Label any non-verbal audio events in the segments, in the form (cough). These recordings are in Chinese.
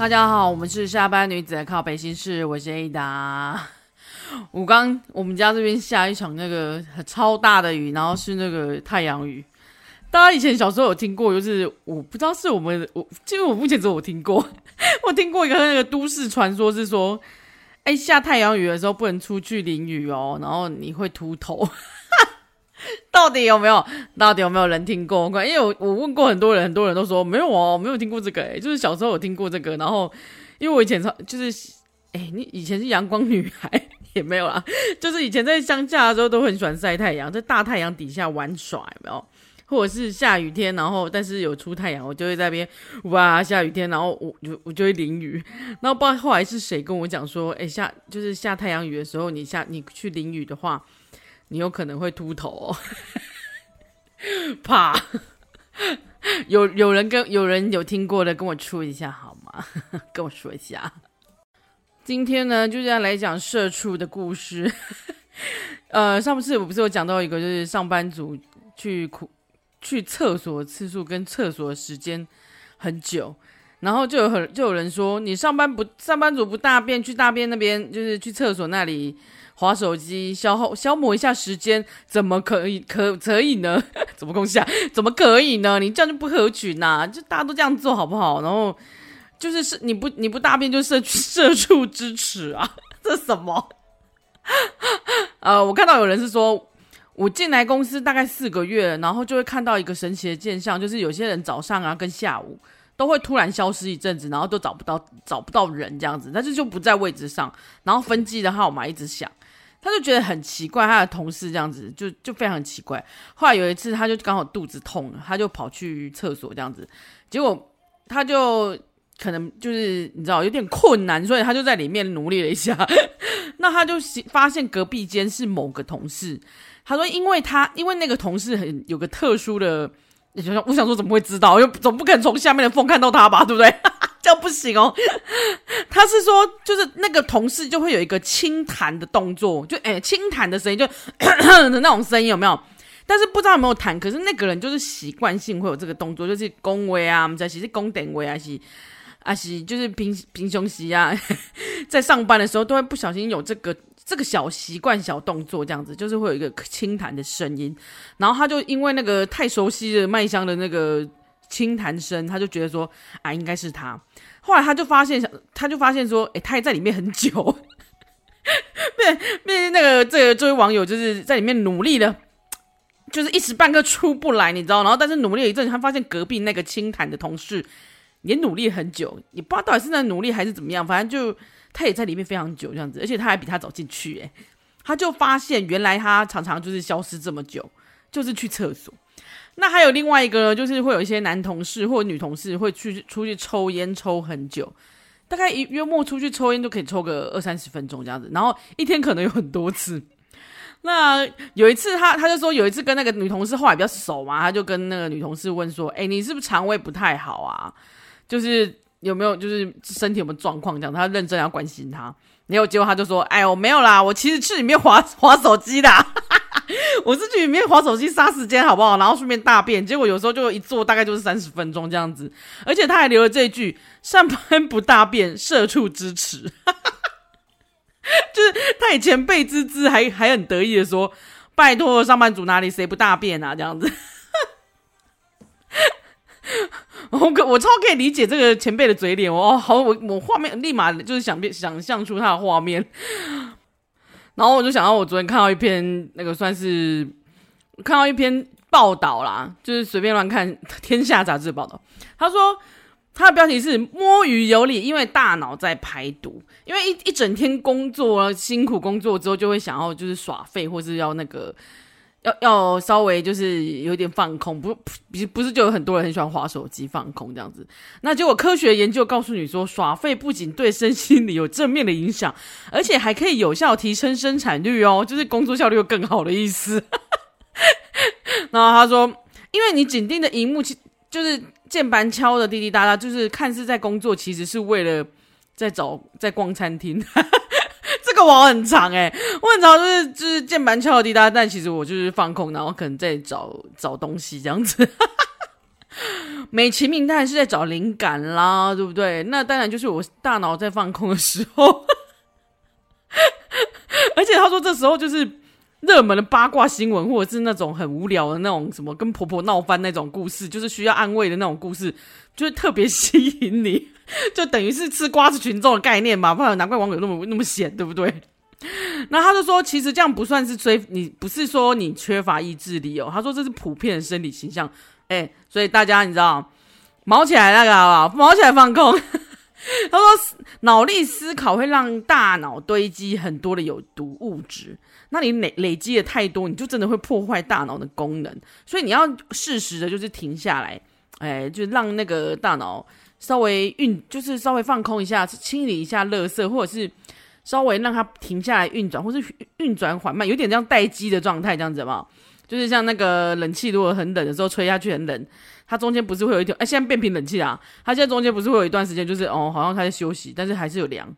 大家好，我们是下班女子的靠北心事，我是 Ada。(laughs) 我刚我们家这边下一场那个超大的雨，然后是那个太阳雨。大家以前小时候有听过，就是我不知道是我们我，其实我目前只有我听过，(laughs) 我听过一个那个都市传说，是说，哎，下太阳雨的时候不能出去淋雨哦，然后你会秃头。(laughs) 到底有没有？到底有没有人听过？因为我我问过很多人，很多人都说没有哦，没有听过这个。诶，就是小时候有听过这个，然后因为我以前超就是，诶，你以前是阳光女孩 (laughs) 也没有啦，就是以前在乡下的时候都很喜欢晒太阳，在大太阳底下玩耍，有没有？或者是下雨天，然后但是有出太阳，我就会在边哇，下雨天，然后我就我就会淋雨。(laughs) 然后不知道后来是谁跟我讲说，诶，下就是下太阳雨的时候，你下你去淋雨的话。你有可能会秃头哦，怕有有人跟有人有听过的，跟我出一下好吗？(laughs) 跟我说一下。今天呢，就是要来讲社畜的故事。呃，上次我不是有讲到一个，就是上班族去苦去厕所次数跟厕所的时间很久，然后就有很就有人说，你上班不上班族不大便去大便那边，就是去厕所那里。滑手机消耗消磨一下时间，怎么可以可可以呢？(laughs) 怎么共享？怎么可以呢？你这样就不合群呐、就大家都这样做好不好？然后就是是你不你不大便就社社畜之耻啊！(laughs) 这什么？(laughs) 呃，我看到有人是说，我进来公司大概四个月，然后就会看到一个神奇的现象，就是有些人早上啊跟下午都会突然消失一阵子，然后都找不到找不到人这样子，但是就不在位置上，然后分机的号码一直响。他就觉得很奇怪，他的同事这样子就就非常奇怪。后来有一次，他就刚好肚子痛，他就跑去厕所这样子，结果他就可能就是你知道有点困难，所以他就在里面努力了一下。(laughs) 那他就发现隔壁间是某个同事，他说因为他因为那个同事很有个特殊的，你想想，我想说怎么会知道？又总不可能从下面的缝看到他吧，对不对？(laughs) 这样不行哦。他是说，就是那个同事就会有一个轻弹的动作，就诶轻弹的声音，就咳咳的那种声音有没有？但是不知道有没有弹。可是那个人就是习惯性会有这个动作，就是恭维啊，我们在其实恭点维啊，是啊是，就是平平胸息啊，(laughs) 在上班的时候都会不小心有这个这个小习惯、小动作，这样子就是会有一个轻弹的声音。然后他就因为那个太熟悉的麦香的那个。轻弹声，他就觉得说啊，应该是他。后来他就发现，他就发现说，诶、欸，他也在里面很久。(laughs) 对，那那个这个这位网友就是在里面努力了，就是一时半刻出不来，你知道？然后但是努力了一阵，他发现隔壁那个轻弹的同事也努力很久，也不知道到底是在努力还是怎么样，反正就他也在里面非常久这样子，而且他还比他早进去。诶，他就发现原来他常常就是消失这么久，就是去厕所。那还有另外一个呢，就是会有一些男同事或女同事会去出去抽烟抽很久，大概一月末出去抽烟就可以抽个二三十分钟这样子，然后一天可能有很多次。(laughs) 那有一次他他就说有一次跟那个女同事后来比较熟嘛，他就跟那个女同事问说：“哎，你是不是肠胃不太好啊？就是有没有就是身体有没有状况这样？”他认真要关心他，然后结果他就说：“哎呦，没有啦，我其实去里面滑滑手机的。(laughs) ”我是去里面滑手机杀时间，好不好？然后顺便大便，结果有时候就一坐大概就是三十分钟这样子，而且他还留了这一句：“上班不大便，社畜之耻。(laughs) ”就是他以前被滋滋还还很得意的说：“拜托，上班族哪里谁不大便啊？”这样子，(laughs) 我可我超可以理解这个前辈的嘴脸哦。好，我我画面立马就是想变想象出他的画面。然后我就想到，我昨天看到一篇那个算是看到一篇报道啦，就是随便乱看《天下》杂志报道。他说他的标题是“摸鱼有理”，因为大脑在排毒。因为一一整天工作辛苦工作之后，就会想要就是耍废，或是要那个。要要稍微就是有点放空，不不不是就有很多人很喜欢划手机放空这样子。那结果科学研究告诉你说，耍废不仅对身心里有正面的影响，而且还可以有效提升生产率哦，就是工作效率又更好的意思。(laughs) 然后他说，因为你紧盯的荧幕，其就是键盘敲的滴滴答答，就是看似在工作，其实是为了在找在逛餐厅。这个网很长哎、我很长就是就是键盘敲的滴答，但其实我就是放空，然后可能在找找东西这样子。(laughs) 美其名当然是在找灵感啦，对不对？那当然就是我大脑在放空的时候。(laughs) 而且他说这时候就是热门的八卦新闻，或者是那种很无聊的那种什么跟婆婆闹翻那种故事，就是需要安慰的那种故事，就会特别吸引你，(laughs) 就等于是吃瓜子群众的概念嘛。不然难怪网友那么那么闲，对不对？(laughs) 那他就说，其实这样不算是追你，不是说你缺乏意志力哦。他说这是普遍的生理现象，哎，所以大家你知道，毛起来那个好不好？毛起来放空。(laughs) 他说，脑力思考会让大脑堆积很多的有毒物质，那你累累积的太多，你就真的会破坏大脑的功能。所以你要适时的，就是停下来，哎，就让那个大脑稍微运，就是稍微放空一下，清理一下垃圾，或者是。稍微让它停下来运转，或是运转缓慢，有点像待机的状态，这样子嘛，就是像那个冷气，如果很冷的时候吹下去很冷，它中间不是会有一点，哎，现在变频冷气啊，它现在中间不是会有一段时间，就是哦，好像它在休息，但是还是有凉，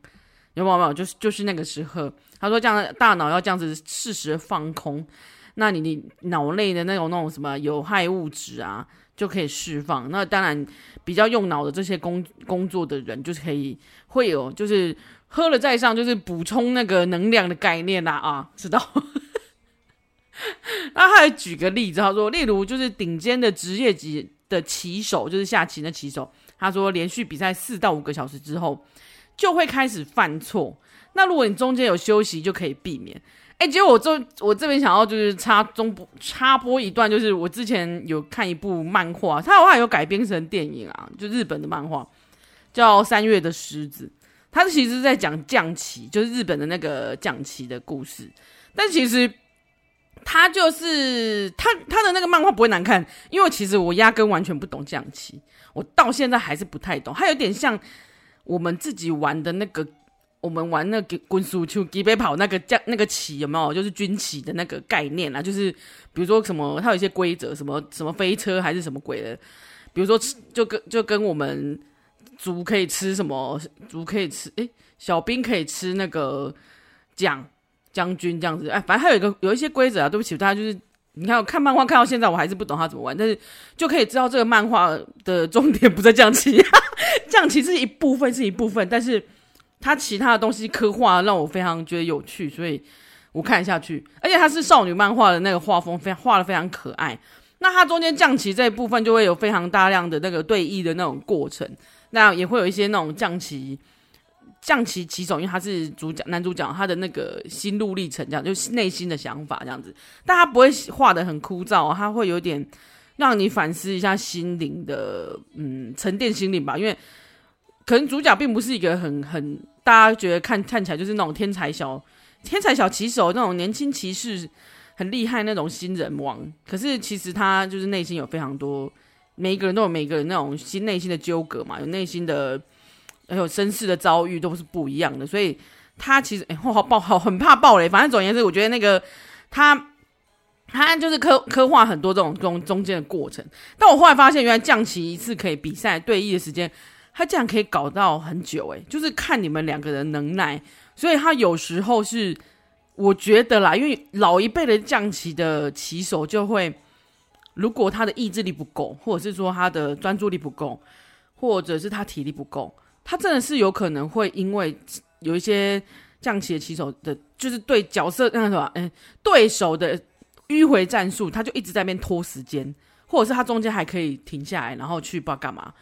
有没有？没有，就是就是那个时候，他说这样大脑要这样子适时放空，那你你脑内的那种那种什么有害物质啊，就可以释放。那当然比较用脑的这些工工作的人，就是可以会有就是。喝了再上，就是补充那个能量的概念啦啊，(laughs) 知道？那他还举个例子，他说，例如就是顶尖的职业级的棋手，就是下棋的棋手，他说连续比赛四到五个小时之后，就会开始犯错。那如果你中间有休息，就可以避免。哎，结果我这我这边想要就是插中播插播一段，就是我之前有看一部漫画，它好像有改编成电影啊，就日本的漫画，叫《三月的狮子》。它其实是在讲将棋，就是日本的那个将棋的故事。但其实它就是它它的那个漫画不会难看，因为其实我压根完全不懂将棋，我到现在还是不太懂。它有点像我们自己玩的那个，我们玩那个滚鼠球、击背跑那个将那个棋有没有？就是军棋的那个概念啊，就是比如说什么，它有一些规则，什么什么飞车还是什么鬼的，比如说吃就跟就跟我们。猪可以吃什么？猪可以吃，诶、小兵可以吃那个将将军这样子。哎，反正还有一个有一些规则啊。对不起，大家就是你看我看漫画看到现在，我还是不懂他怎么玩，但是就可以知道这个漫画的重点不在将棋，(laughs) 将棋是一部分是一部分，但是它其他的东西刻画让我非常觉得有趣，所以我看下去。而且它是少女漫画的那个画风，非常画的非常可爱。那它中间将棋这一部分就会有非常大量的那个对弈的那种过程。那也会有一些那种将棋，象棋棋手，因为他是主角，男主角，他的那个心路历程，这样就是内心的想法这样子，但他不会画得很枯燥，他会有点让你反思一下心灵的，嗯，沉淀心灵吧。因为可能主角并不是一个很很大家觉得看看起来就是那种天才小天才小棋手那种年轻棋士很厉害那种新人王，可是其实他就是内心有非常多。每一个人都有每个人那种心内心的纠葛嘛，有内心的，还有身世的遭遇都是不一样的，所以他其实哎，我好爆，好很怕爆雷。反正总而言之，我觉得那个他他就是刻刻画很多这种中中间的过程。但我后来发现，原来将棋一次可以比赛对弈的时间，他竟然可以搞到很久哎，就是看你们两个人能耐。所以他有时候是我觉得啦，因为老一辈的将棋的棋手就会。如果他的意志力不够，或者是说他的专注力不够，或者是他体力不够，他真的是有可能会因为有一些将棋的棋手的，就是对角色那什么，嗯，对手的迂回战术，他就一直在那边拖时间，或者是他中间还可以停下来，然后去不知道干嘛。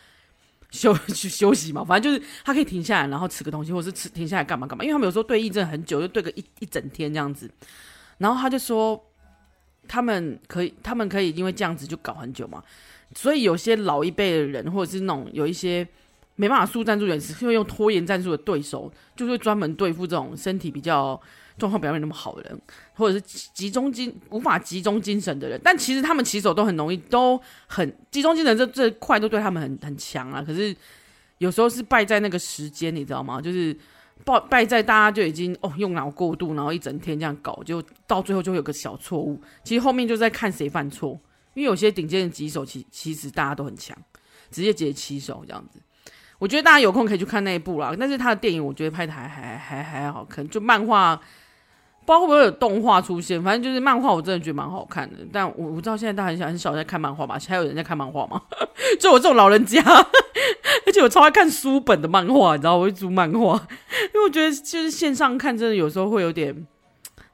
休去休息嘛，反正就是他可以停下来，然后吃个东西，或者是吃停下来干嘛干嘛，因为他们有时候对弈真的很久，就对个一一整天这样子，然后他就说。他们可以，他们可以因为这样子就搞很久嘛，所以有些老一辈的人，或者是那种有一些没办法速战速决，是会用拖延战术的对手，就是专门对付这种身体比较状况表现那么好的人，或者是集中精无法集中精神的人。但其实他们棋手都很容易，都很集中精神这，这块都对他们很很强啊。可是有时候是败在那个时间，你知道吗？就是。败败在大家就已经哦用脑过度，然后一整天这样搞，就到最后就会有个小错误。其实后面就在看谁犯错，因为有些顶尖的棋手，其其实大家都很强，职业级的棋手这样子。我觉得大家有空可以去看那一部啦。但是他的电影我觉得拍的还还还还好，看就漫画不知道会不会有动画出现，反正就是漫画，我真的觉得蛮好看的。但我我知道现在大家很少很少在看漫画吧？还有人在看漫画吗？(laughs) 就我这种老人家，(laughs) 而且我超爱看书本的漫画，你知道，我会租漫画，(laughs) 因为我觉得就是线上看真的有时候会有点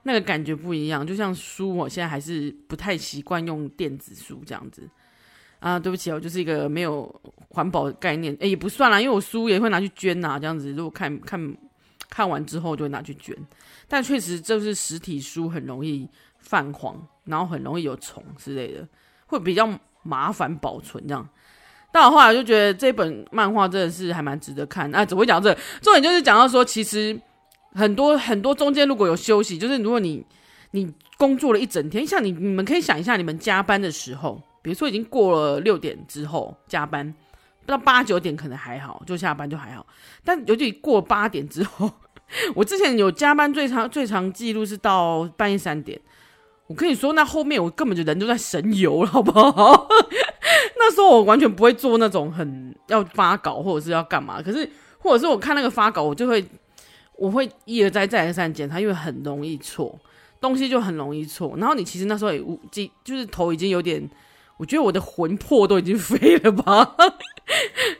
那个感觉不一样。就像书，我现在还是不太习惯用电子书这样子啊。对不起，我就是一个没有环保概念，诶，也不算啦，因为我书也会拿去捐呐，这样子。如果看看看完之后，就会拿去捐。但确实，就是实体书很容易泛黄，然后很容易有虫之类的，会比较麻烦保存这样。但我后来就觉得这本漫画真的是还蛮值得看。啊，怎么会讲这？重点就是讲到说，其实很多很多中间如果有休息，就是如果你你工作了一整天，像你你们可以想一下，你们加班的时候，比如说已经过了六点之后加班，到八九点可能还好，就下班就还好。但尤其过八点之后。(laughs) 我之前有加班最长最长记录是到半夜三点，我跟你说，那后面我根本就人都在神游了，好不好？(laughs) 那时候我完全不会做那种很要发稿或者是要干嘛，可是或者是我看那个发稿，我就会我会一而再再而三检查，因为很容易错东西就很容易错。然后你其实那时候也无记，就是头已经有点。我觉得我的魂魄都已经 (laughs) 飞了吧？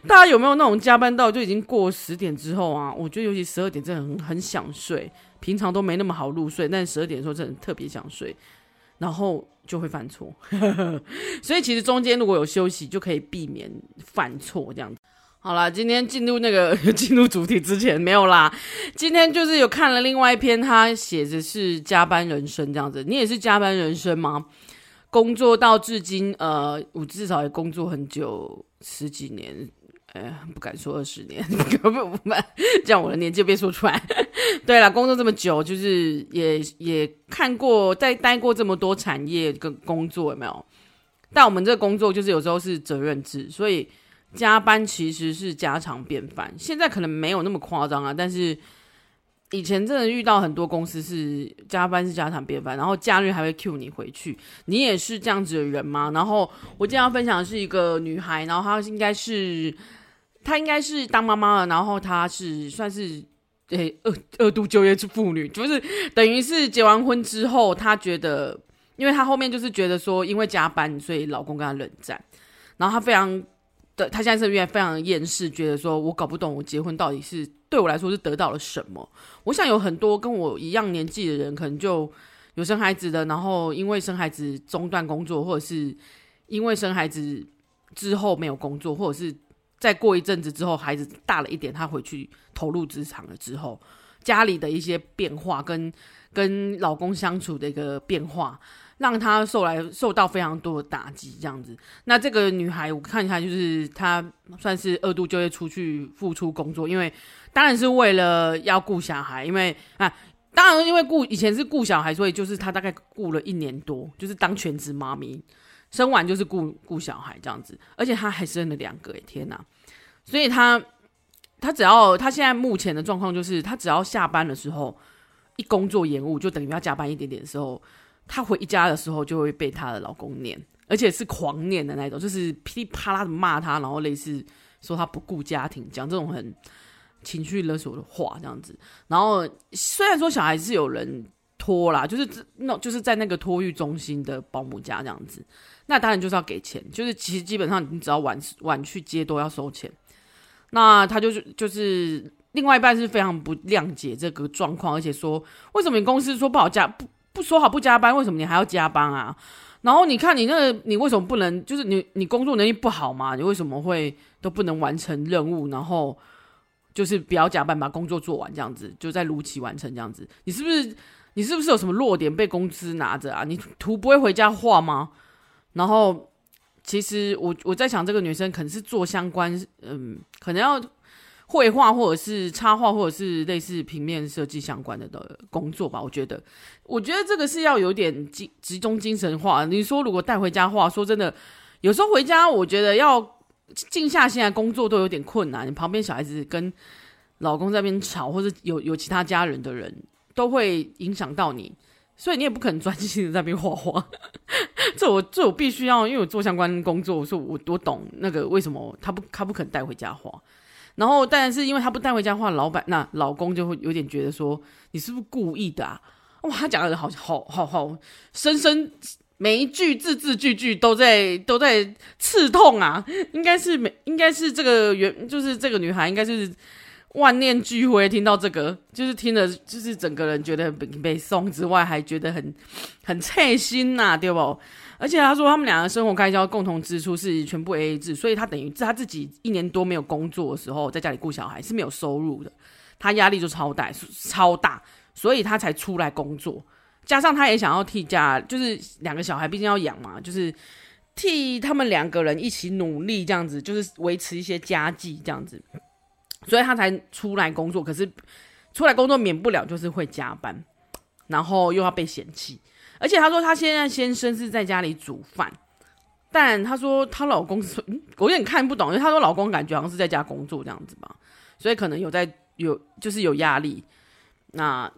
大家有没有那种加班到就已经过十点之后啊？我觉得尤其十二点真的很很想睡，平常都没那么好入睡，但十二点的时候真的特别想睡，然后就会犯错。(laughs) 所以其实中间如果有休息，就可以避免犯错这样子。好啦，今天进入那个 (laughs) 进入主题之前没有啦。今天就是有看了另外一篇，他写的是加班人生这样子。你也是加班人生吗？工作到至今，呃，我至少也工作很久，十几年，呃，不敢说二十年，(laughs) 不不不，这样我的年纪别说出来。(laughs) 对了，工作这么久，就是也也看过，在待过这么多产业跟工作，有没有？但我们这个工作就是有时候是责任制，所以加班其实是家常便饭。现在可能没有那么夸张啊，但是。以前真的遇到很多公司是加班是家常便饭，然后假日还会 cue 你回去。你也是这样子的人吗？然后我今天要分享的是一个女孩，然后她应该是她应该是当妈妈了，然后她是算是诶、二二度就业妇女，就是等于是结完婚之后，她觉得，因为她后面就是觉得说，因为加班，所以老公跟她冷战，然后她非常。对，他现在是越非常厌世，觉得说我搞不懂我结婚到底是对我来说是得到了什么。我想有很多跟我一样年纪的人，可能就有生孩子的，然后因为生孩子中断工作，或者是因为生孩子之后没有工作，或者是再过一阵子之后孩子大了一点，他回去投入职场了之后，家里的一些变化跟跟老公相处的一个变化。让她受来受到非常多的打击，这样子。那这个女孩，我看一下，就是她算是二度就业出去付出工作，因为当然是为了要顾小孩，因为啊，当然因为顾以前是顾小孩，所以就是她大概顾了一年多，就是当全职妈咪，生完就是顾顾小孩这样子，而且她还生了两个，哎，天哪！所以她她只要她现在目前的状况就是，她只要下班的时候一工作延误，就等于要加班一点点的时候。她回家的时候就会被她的老公念，而且是狂念的那种，就是噼里啪啦的骂她，然后类似说她不顾家庭，讲这种很情绪勒索的话，这样子。然后虽然说小孩是有人托啦，就是那，就是在那个托育中心的保姆家这样子，那当然就是要给钱，就是其实基本上你只要晚晚去接都要收钱。那他就是就是另外一半是非常不谅解这个状况，而且说为什么你公司说不好加不？不说好不加班，为什么你还要加班啊？然后你看你那个，你为什么不能？就是你你工作能力不好嘛？你为什么会都不能完成任务？然后就是不要加班，把工作做完，这样子就在如期完成这样子。你是不是你是不是有什么弱点被公司拿着啊？你图不会回家画吗？然后其实我我在想，这个女生可能是做相关，嗯，可能要。绘画或者是插画或者是类似平面设计相关的的工作吧，我觉得，我觉得这个是要有点集集中精神化。你说如果带回家画，说真的，有时候回家我觉得要静下心来工作都有点困难。你旁边小孩子跟老公在那边吵，或者有有其他家人的人都会影响到你，所以你也不可能专心的在那边画画。(laughs) 这我这我必须要，因为我做相关工作，我说我我懂那个为什么他不他不肯带回家画。然后，但是因为他不带回家的话，老板那老公就会有点觉得说，你是不是故意的啊？哇，他讲的好好好好深深，每一句字字句句都在都在刺痛啊！(laughs) 应该是每应该是这个原就是这个女孩应该是万念俱灰，听到这个就是听了就是整个人觉得被被送之外，还觉得很很刺心呐、啊，对不？而且他说他们两个生活开销共同支出是全部 AA 制，所以他等于他自己一年多没有工作的时候，在家里顾小孩是没有收入的，他压力就超大，超大，所以他才出来工作。加上他也想要替家，就是两个小孩毕竟要养嘛，就是替他们两个人一起努力这样子，就是维持一些家计这样子，所以他才出来工作。可是出来工作免不了就是会加班，然后又要被嫌弃。而且她说，她现在先生是在家里煮饭，但她说她老公是，我有点看不懂，因为她说老公感觉好像是在家工作这样子吧，所以可能有在有就是有压力，那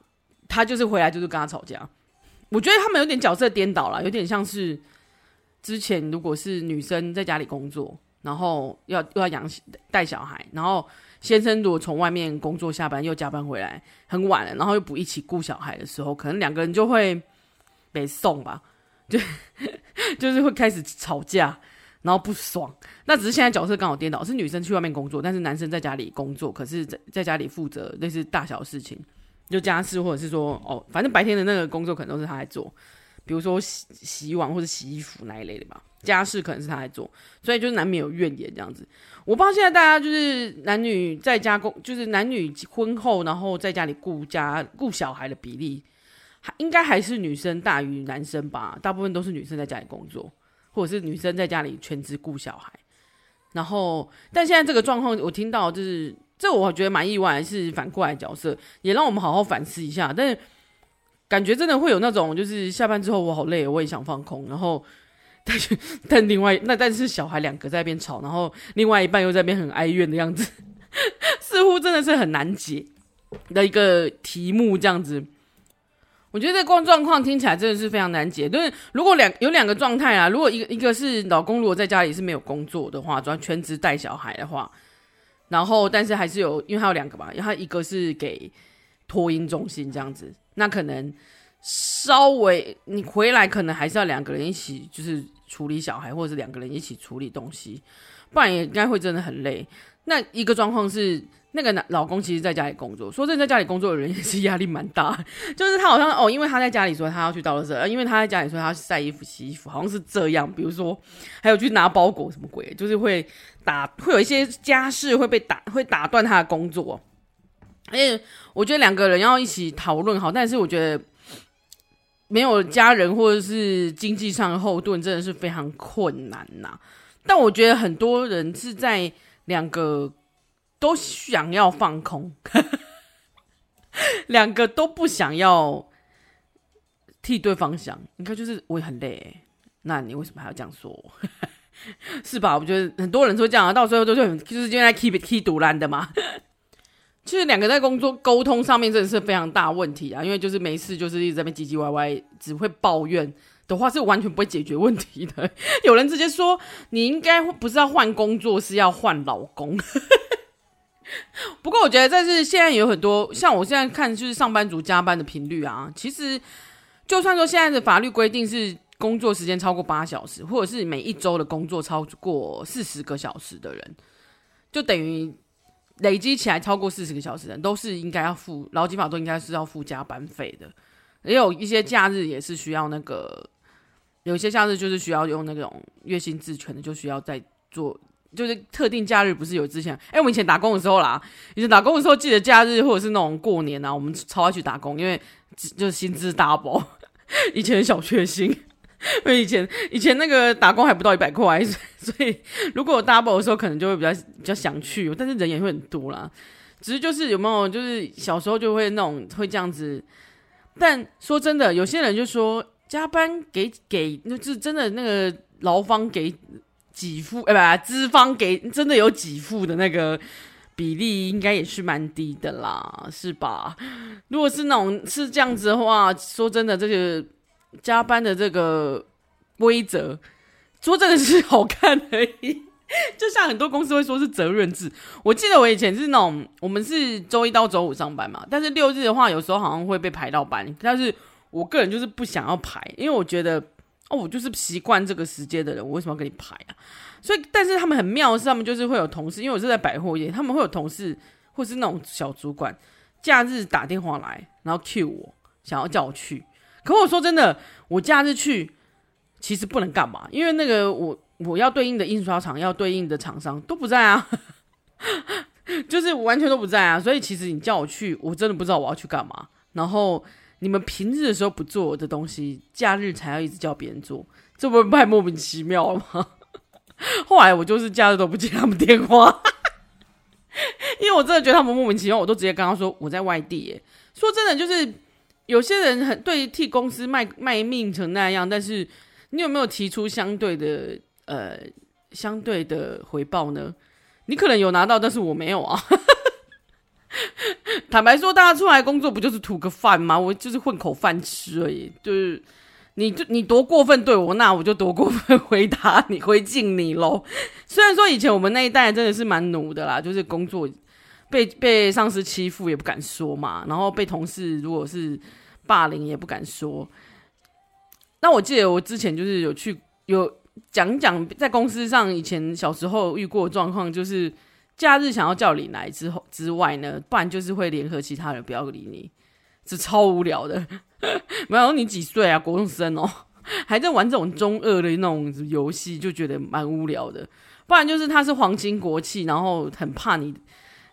她就是回来就是跟他吵架。我觉得他们有点角色颠倒了，有点像是之前如果是女生在家里工作，然后要又要养带小孩，然后先生如果从外面工作下班又加班回来很晚了，然后又不一起顾小孩的时候，可能两个人就会。被送吧，就 (laughs) 就是会开始吵架，然后不爽。那只是现在角色刚好颠倒，是女生去外面工作，但是男生在家里工作，可是在在家里负责类似大小事情，就家事或者是说哦，反正白天的那个工作可能都是他在做，比如说洗洗碗或者洗衣服那一类的吧。家事可能是他在做，所以就是难免有怨言这样子。我不知道现在大家就是男女在家工，就是男女婚后然后在家里顾家顾小孩的比例。还应该还是女生大于男生吧，大部分都是女生在家里工作，或者是女生在家里全职顾小孩。然后，但现在这个状况，我听到就是，这我觉得蛮意外，是反过来角色，也让我们好好反思一下。但是，感觉真的会有那种，就是下班之后我好累，我也想放空。然后，但是，但另外那但是小孩两个在那边吵，然后另外一半又在边很哀怨的样子，(laughs) 似乎真的是很难解的一个题目，这样子。我觉得这光状况听起来真的是非常难解。就是如果两有两个状态啊，如果一个一个是老公如果在家里是没有工作的话，主要全职带小孩的话，然后但是还是有，因为他有两个嘛，他一个是给托婴中心这样子，那可能稍微你回来可能还是要两个人一起，就是处理小孩，或者是两个人一起处理东西，不然也应该会真的很累。那一个状况是。那个男老公其实在家里工作，说真的，在家里工作的人也是压力蛮大。(laughs) 就是他好像哦，因为他在家里说他要去倒垃圾，因为他在家里说他要晒衣服、洗衣服，好像是这样。比如说，还有去拿包裹什么鬼，就是会打，会有一些家事会被打，会打断他的工作。而且我觉得两个人要一起讨论好，但是我觉得没有家人或者是经济上的后盾，真的是非常困难呐。但我觉得很多人是在两个。都想要放空，(laughs) 两个都不想要替对方想。你看，就是我也很累，那你为什么还要这样说？(laughs) 是吧？我觉得很多人说这样啊，到最后都是很就是因为 keep keep 独揽的嘛。(laughs) 其实两个在工作沟通上面真的是非常大问题啊，因为就是没事就是一直在那边唧唧歪歪，只会抱怨的话是完全不会解决问题的。有人直接说，你应该不是要换工作，是要换老公。(laughs) 不过我觉得，这是现在有很多像我现在看，就是上班族加班的频率啊。其实，就算说现在的法律规定是工作时间超过八小时，或者是每一周的工作超过四十个小时的人，就等于累积起来超过四十个小时的人，都是应该要付劳基法，都应该是要付加班费的。也有一些假日也是需要那个，有些假日就是需要用那种月薪自权的，就需要再做。就是特定假日不是有之前，哎、我们以前打工的时候啦，以前打工的时候记得假日或者是那种过年啊，我们超爱去打工，因为就薪资 double，(laughs) 以前小确幸，(laughs) 因为以前以前那个打工还不到一百块，(laughs) 所以如果有 double 的时候，可能就会比较比较想去，但是人也会很多啦。只是就是有没有就是小时候就会那种会这样子，但说真的，有些人就说加班给给，那就是真的那个劳方给。给付哎，不，资方给真的有给付的那个比例，应该也是蛮低的啦，是吧？如果是那种是这样子的话，说真的，这个加班的这个规则，说真的是好看而已，(laughs) 就像很多公司会说是责任制。我记得我以前是那种，我们是周一到周五上班嘛，但是六日的话，有时候好像会被排到班。但是我个人就是不想要排，因为我觉得哦，我就是习惯这个时间的人，我为什么要给你排啊？所以，但是他们很妙的是，他们就是会有同事，因为我是在百货业，他们会有同事或是那种小主管，假日打电话来，然后 cue 我，想要叫我去。可我说真的，我假日去其实不能干嘛，因为那个我。我要对应的印刷厂，要对应的厂商都不在啊，(laughs) 就是完全都不在啊，所以其实你叫我去，我真的不知道我要去干嘛。然后你们平日的时候不做我的东西，假日才要一直叫别人做，这不太莫名其妙了吗？(laughs) 后来我就是假日都不接他们电话，(laughs) 因为我真的觉得他们莫名其妙，我都直接跟他说我在外地耶。说真的，就是有些人很对替公司卖卖命成那样，但是你有没有提出相对的？呃，相对的回报呢？你可能有拿到，但是我没有啊。(laughs) 坦白说，大家出来工作不就是图个饭吗？我就是混口饭吃而已。就是，你就你多过分对我，那我就多过分回答你，回敬你喽。(laughs) 虽然说以前我们那一代真的是蛮奴的啦，就是工作被被上司欺负也不敢说嘛，然后被同事如果是霸凌也不敢说。那我记得我之前就是有去有。讲讲在公司上以前小时候遇过状况，就是假日想要叫你来之后之外呢，不然就是会联合其他人不要理你，这超无聊的。(laughs) 没有你几岁啊，国中生哦，(laughs) 还在玩这种中二的那种游戏，就觉得蛮无聊的。不然就是他是皇亲国戚，然后很怕你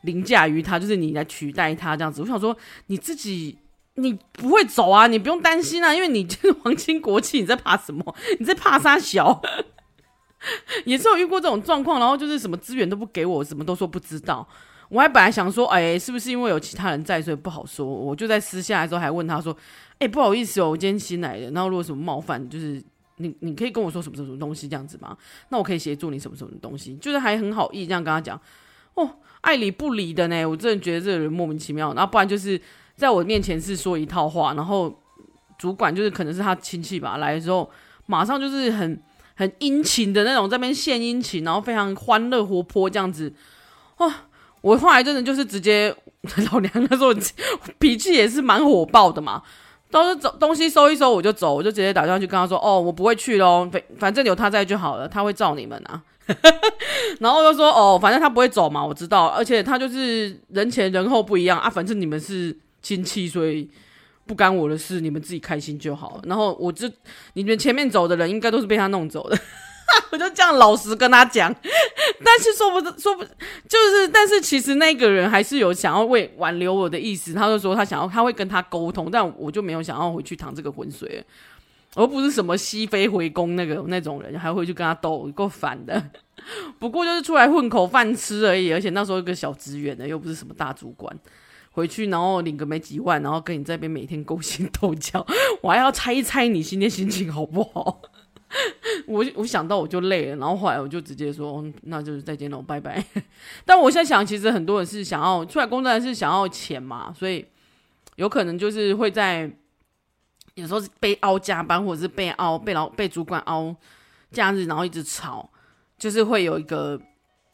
凌驾于他，就是你来取代他这样子。我想说你自己。你不会走啊，你不用担心啊，因为你就是皇亲国戚，你在怕什么？你在怕啥小？(laughs) 也是有遇过这种状况，然后就是什么资源都不给我，什么都说不知道。我还本来想说，哎，是不是因为有其他人在，所以不好说？我就在私下的时候还问他说，哎，不好意思哦，我今天新来的，然后如果什么冒犯，就是你你可以跟我说什么什么东西这样子吗？那我可以协助你什么什么东西，就是还很好意这样跟他讲。哦，爱理不理的呢，我真的觉得这个人莫名其妙。然后不然就是。在我面前是说一套话，然后主管就是可能是他亲戚吧，来的时候马上就是很很殷勤的那种，在边献殷勤，然后非常欢乐活泼这样子。哇！我后来真的就是直接老娘那时候脾气也是蛮火爆的嘛，都是走东西收一收我就走，我就直接打电话去跟他说：“哦，我不会去喽，反反正有他在就好了，他会罩你们啊。(laughs) ”然后就说：“哦，反正他不会走嘛，我知道，而且他就是人前人后不一样啊，反正你们是。”亲戚，所以不干我的事，你们自己开心就好。然后我就，你们前面走的人应该都是被他弄走的，(laughs) 我就这样老实跟他讲。但是说不，说不，就是，但是其实那个人还是有想要为挽留我的意思。他就说他想要，他会跟他沟通，但我就没有想要回去淌这个浑水，而不是什么熹妃回宫那个那种人，还会去跟他斗，够烦的。(laughs) 不过就是出来混口饭吃而已，而且那时候一个小职员呢，又不是什么大主管。回去，然后领个没几万，然后跟你这边每天勾心斗角，(laughs) 我还要猜一猜你今天心情好不好？(laughs) 我我想到我就累了，然后后来我就直接说，那就是再见了，拜拜。(laughs) 但我现在想，其实很多人是想要出来工作，还是想要钱嘛，所以有可能就是会在有时候是被凹加班，或者是被凹被老被主管凹假日，然后一直吵，就是会有一个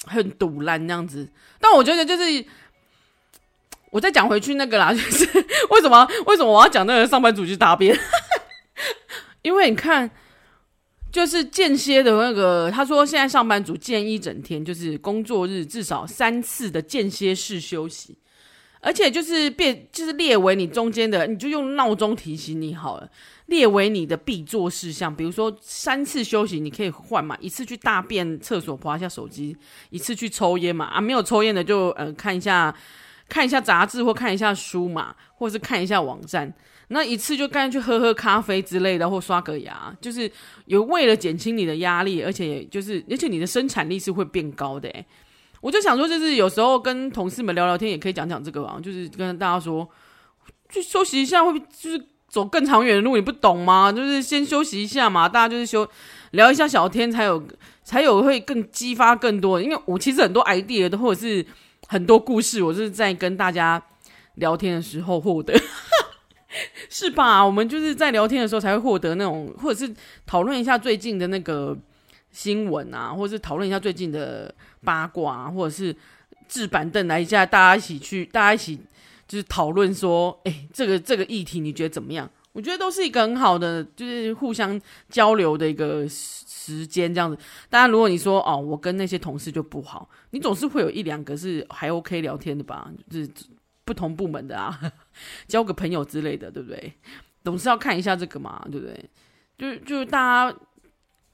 很堵烂这样子。但我觉得就是。我再讲回去那个啦，(laughs) 就是为什么为什么我要讲那个上班族去大便？(laughs) 因为你看，就是间歇的那个，他说现在上班族建议一整天就是工作日至少三次的间歇式休息，而且就是变就是列为你中间的，你就用闹钟提醒你好了，列为你的必做事项。比如说三次休息你可以换嘛，一次去大便厕所滑一下手机，一次去抽烟嘛，啊没有抽烟的就呃看一下。看一下杂志或看一下书嘛，或者是看一下网站，那一次就干脆去喝喝咖啡之类的，或刷个牙，就是有为了减轻你的压力，而且就是而且你的生产力是会变高的。诶，我就想说，就是有时候跟同事们聊聊天，也可以讲讲这个啊，就是跟大家说，去休息一下，会就是走更长远的路，你不懂吗？就是先休息一下嘛，大家就是休聊一下小天，才有才有会更激发更多。因为我其实很多 idea 都，或者是。很多故事，我是在跟大家聊天的时候获得，(laughs) 是吧？我们就是在聊天的时候才会获得那种，或者是讨论一下最近的那个新闻啊，或者是讨论一下最近的八卦啊，或者是置板凳来一下，大家一起去，大家一起就是讨论说，哎，这个这个议题你觉得怎么样？我觉得都是一个很好的，就是互相交流的一个时间这样子。当然，如果你说哦，我跟那些同事就不好，你总是会有一两个是还 OK 聊天的吧？就是不同部门的啊，(laughs) 交个朋友之类的，对不对？总是要看一下这个嘛，对不对？就就大家。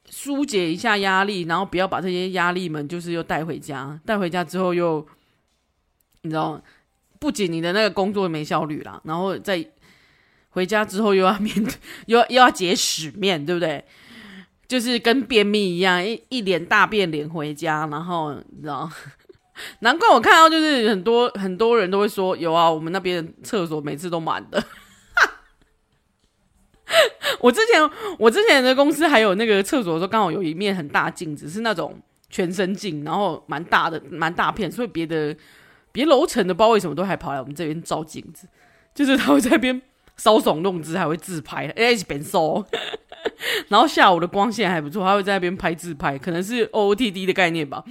疏解一下压力，然后不要把这些压力们就是又带回家，带回家之后又，你知道，不仅你的那个工作没效率啦，然后再回家之后又要面对，(laughs) 又又要解屎面，对不对？就是跟便秘一样，一一脸大便脸回家，然后你知道，难怪我看到就是很多很多人都会说，有啊，我们那边厕所每次都满的。(laughs) 我之前我之前的公司还有那个厕所的时候，刚好有一面很大镜子，是那种全身镜，然后蛮大的，蛮大片，所以别的别楼层的不知道为什么都还跑来我们这边照镜子，就是他会在边搔首弄姿，还会自拍，哎，一边搜，(laughs) 然后下午的光线还不错，他会在那边拍自拍，可能是 OOTD 的概念吧，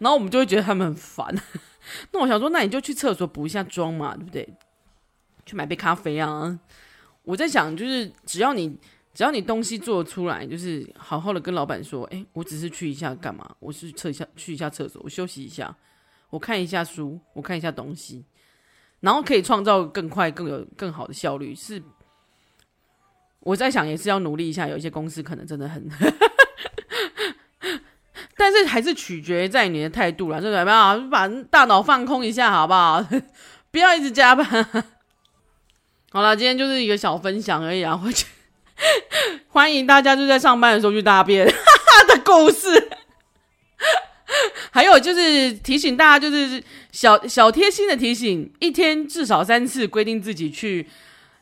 然后我们就会觉得他们很烦，(laughs) 那我想说，那你就去厕所补一下妆嘛，对不对？去买杯咖啡啊。我在想，就是只要你只要你东西做出来，就是好好的跟老板说，哎，我只是去一下干嘛？我是测一下去一下厕所，我休息一下，我看一下书，我看一下东西，然后可以创造更快、更有更好的效率。是我在想，也是要努力一下。有一些公司可能真的很，(laughs) 但是还是取决在你的态度啦，就怎么样？把大脑放空一下，好不好？(laughs) 不要一直加班。(laughs) 好了，今天就是一个小分享而已啊！我欢迎大家就在上班的时候去大便的故事，(laughs) 还有就是提醒大家，就是小小贴心的提醒，一天至少三次规定自己去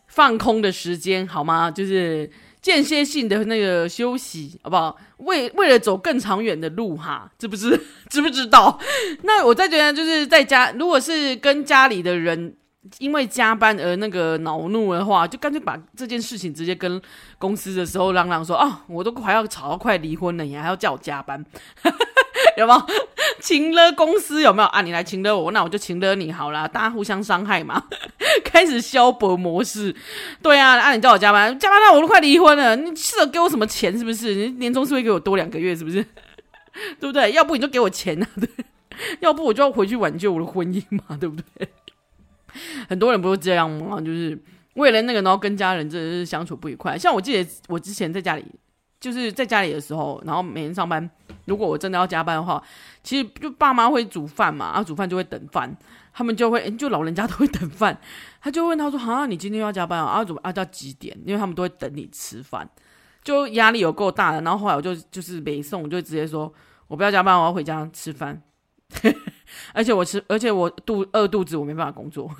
放空的时间，好吗？就是间歇性的那个休息，好不好？为为了走更长远的路哈，知不知 (laughs) 知不知道？那我再觉得就是在家，如果是跟家里的人。因为加班而那个恼怒的话，就干脆把这件事情直接跟公司的时候嚷嚷说：“啊，我都快要吵到快离婚了，你还要叫我加班，(laughs) 有没有？情勒公司有没有啊？你来情勒我，那我就情勒你好啦，大家互相伤害嘛。(laughs) 开始消薄模式，对啊，啊，你叫我加班，加班到我都快离婚了，你是给我什么钱是不是？你年终是会给我多两个月是不是？(laughs) 对不对？要不你就给我钱啊，对，要不我就要回去挽救我的婚姻嘛，对不对？”很多人不是这样吗？就是为了那个，然后跟家人真的是相处不愉快。像我记得我之前在家里，就是在家里的时候，然后每天上班，如果我真的要加班的话，其实就爸妈会煮饭嘛，然后煮饭就会等饭，他们就会就老人家都会等饭，他就问他说：“啊，你今天要加班啊？啊，怎么啊？到几点？”因为他们都会等你吃饭，就压力有够大的。然后后来我就就是没送，我就直接说：“我不要加班，我要回家吃饭。(laughs) ”而且我吃，而且我肚饿肚子，我没办法工作。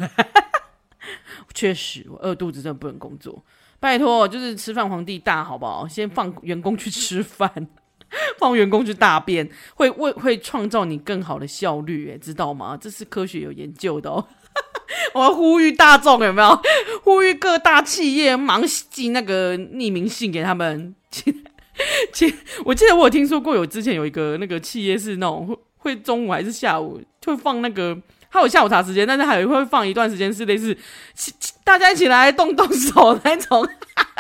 (laughs) 确实，我饿肚子真的不能工作。拜托，就是吃饭皇帝大，好不好？先放员工去吃饭，(laughs) 放员工去大便，会会会创造你更好的效率，哎，知道吗？这是科学有研究的哦。(laughs) 我呼吁大众，有没有？(laughs) 呼吁各大企业忙寄那个匿名信给他们。我记得我有听说过，有之前有一个那个企业是那种。会中午还是下午就放那个，还有下午茶时间，但是还会放一段时间是类似，大家一起来动动手那种，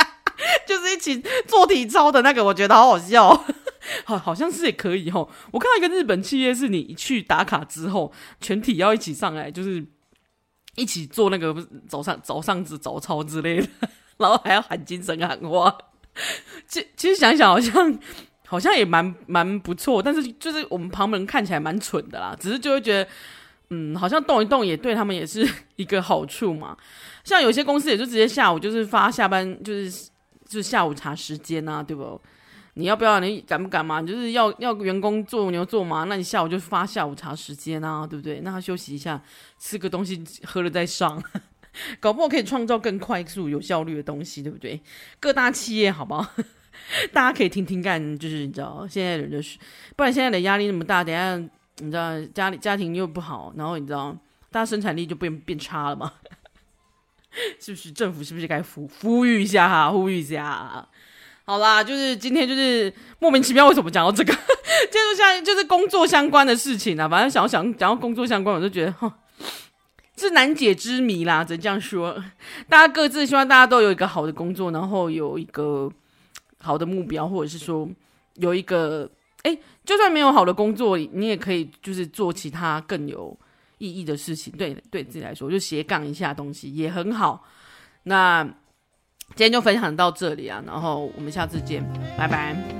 (laughs) 就是一起做体操的那个，我觉得好好笑，(laughs) 好好像是也可以哦。我看到一个日本企业是你去打卡之后，全体要一起上来，就是一起做那个早上早上子早操之类的，(laughs) 然后还要喊精神喊话。其其实想想好像。好像也蛮蛮不错，但是就是我们旁人看起来蛮蠢的啦，只是就会觉得，嗯，好像动一动也对他们也是 (laughs) 一个好处嘛。像有些公司也就直接下午就是发下班，就是就是下午茶时间啊，对不？你要不要？你敢不敢嘛？就是要要员工做牛做马，那你下午就发下午茶时间啊，对不对？那他休息一下，吃个东西，喝了再上，(laughs) 搞不好可以创造更快速、有效率的东西，对不对？各大企业，好不好？(laughs) 大家可以听听看，就是你知道现在人就是，不然现在的压力那么大，等下你知道家里家庭又不好，然后你知道大家生产力就变变差了嘛？(laughs) 是不是政府是不是该呼呼吁一下哈？呼吁一下。好啦，就是今天就是莫名其妙为什么讲到这个，(laughs) 就是像就是工作相关的事情啊，反正想想讲到工作相关，我就觉得哈，是难解之谜啦，只能这样说。大家各自希望大家都有一个好的工作，然后有一个好的目标，或者是说有一个哎，就算没有好的工作，你也可以就是做其他更有意义的事情。对，对自己来说，就斜杠一下东西也很好。那。今天就分享到这里啊，然后我们下次见，拜拜。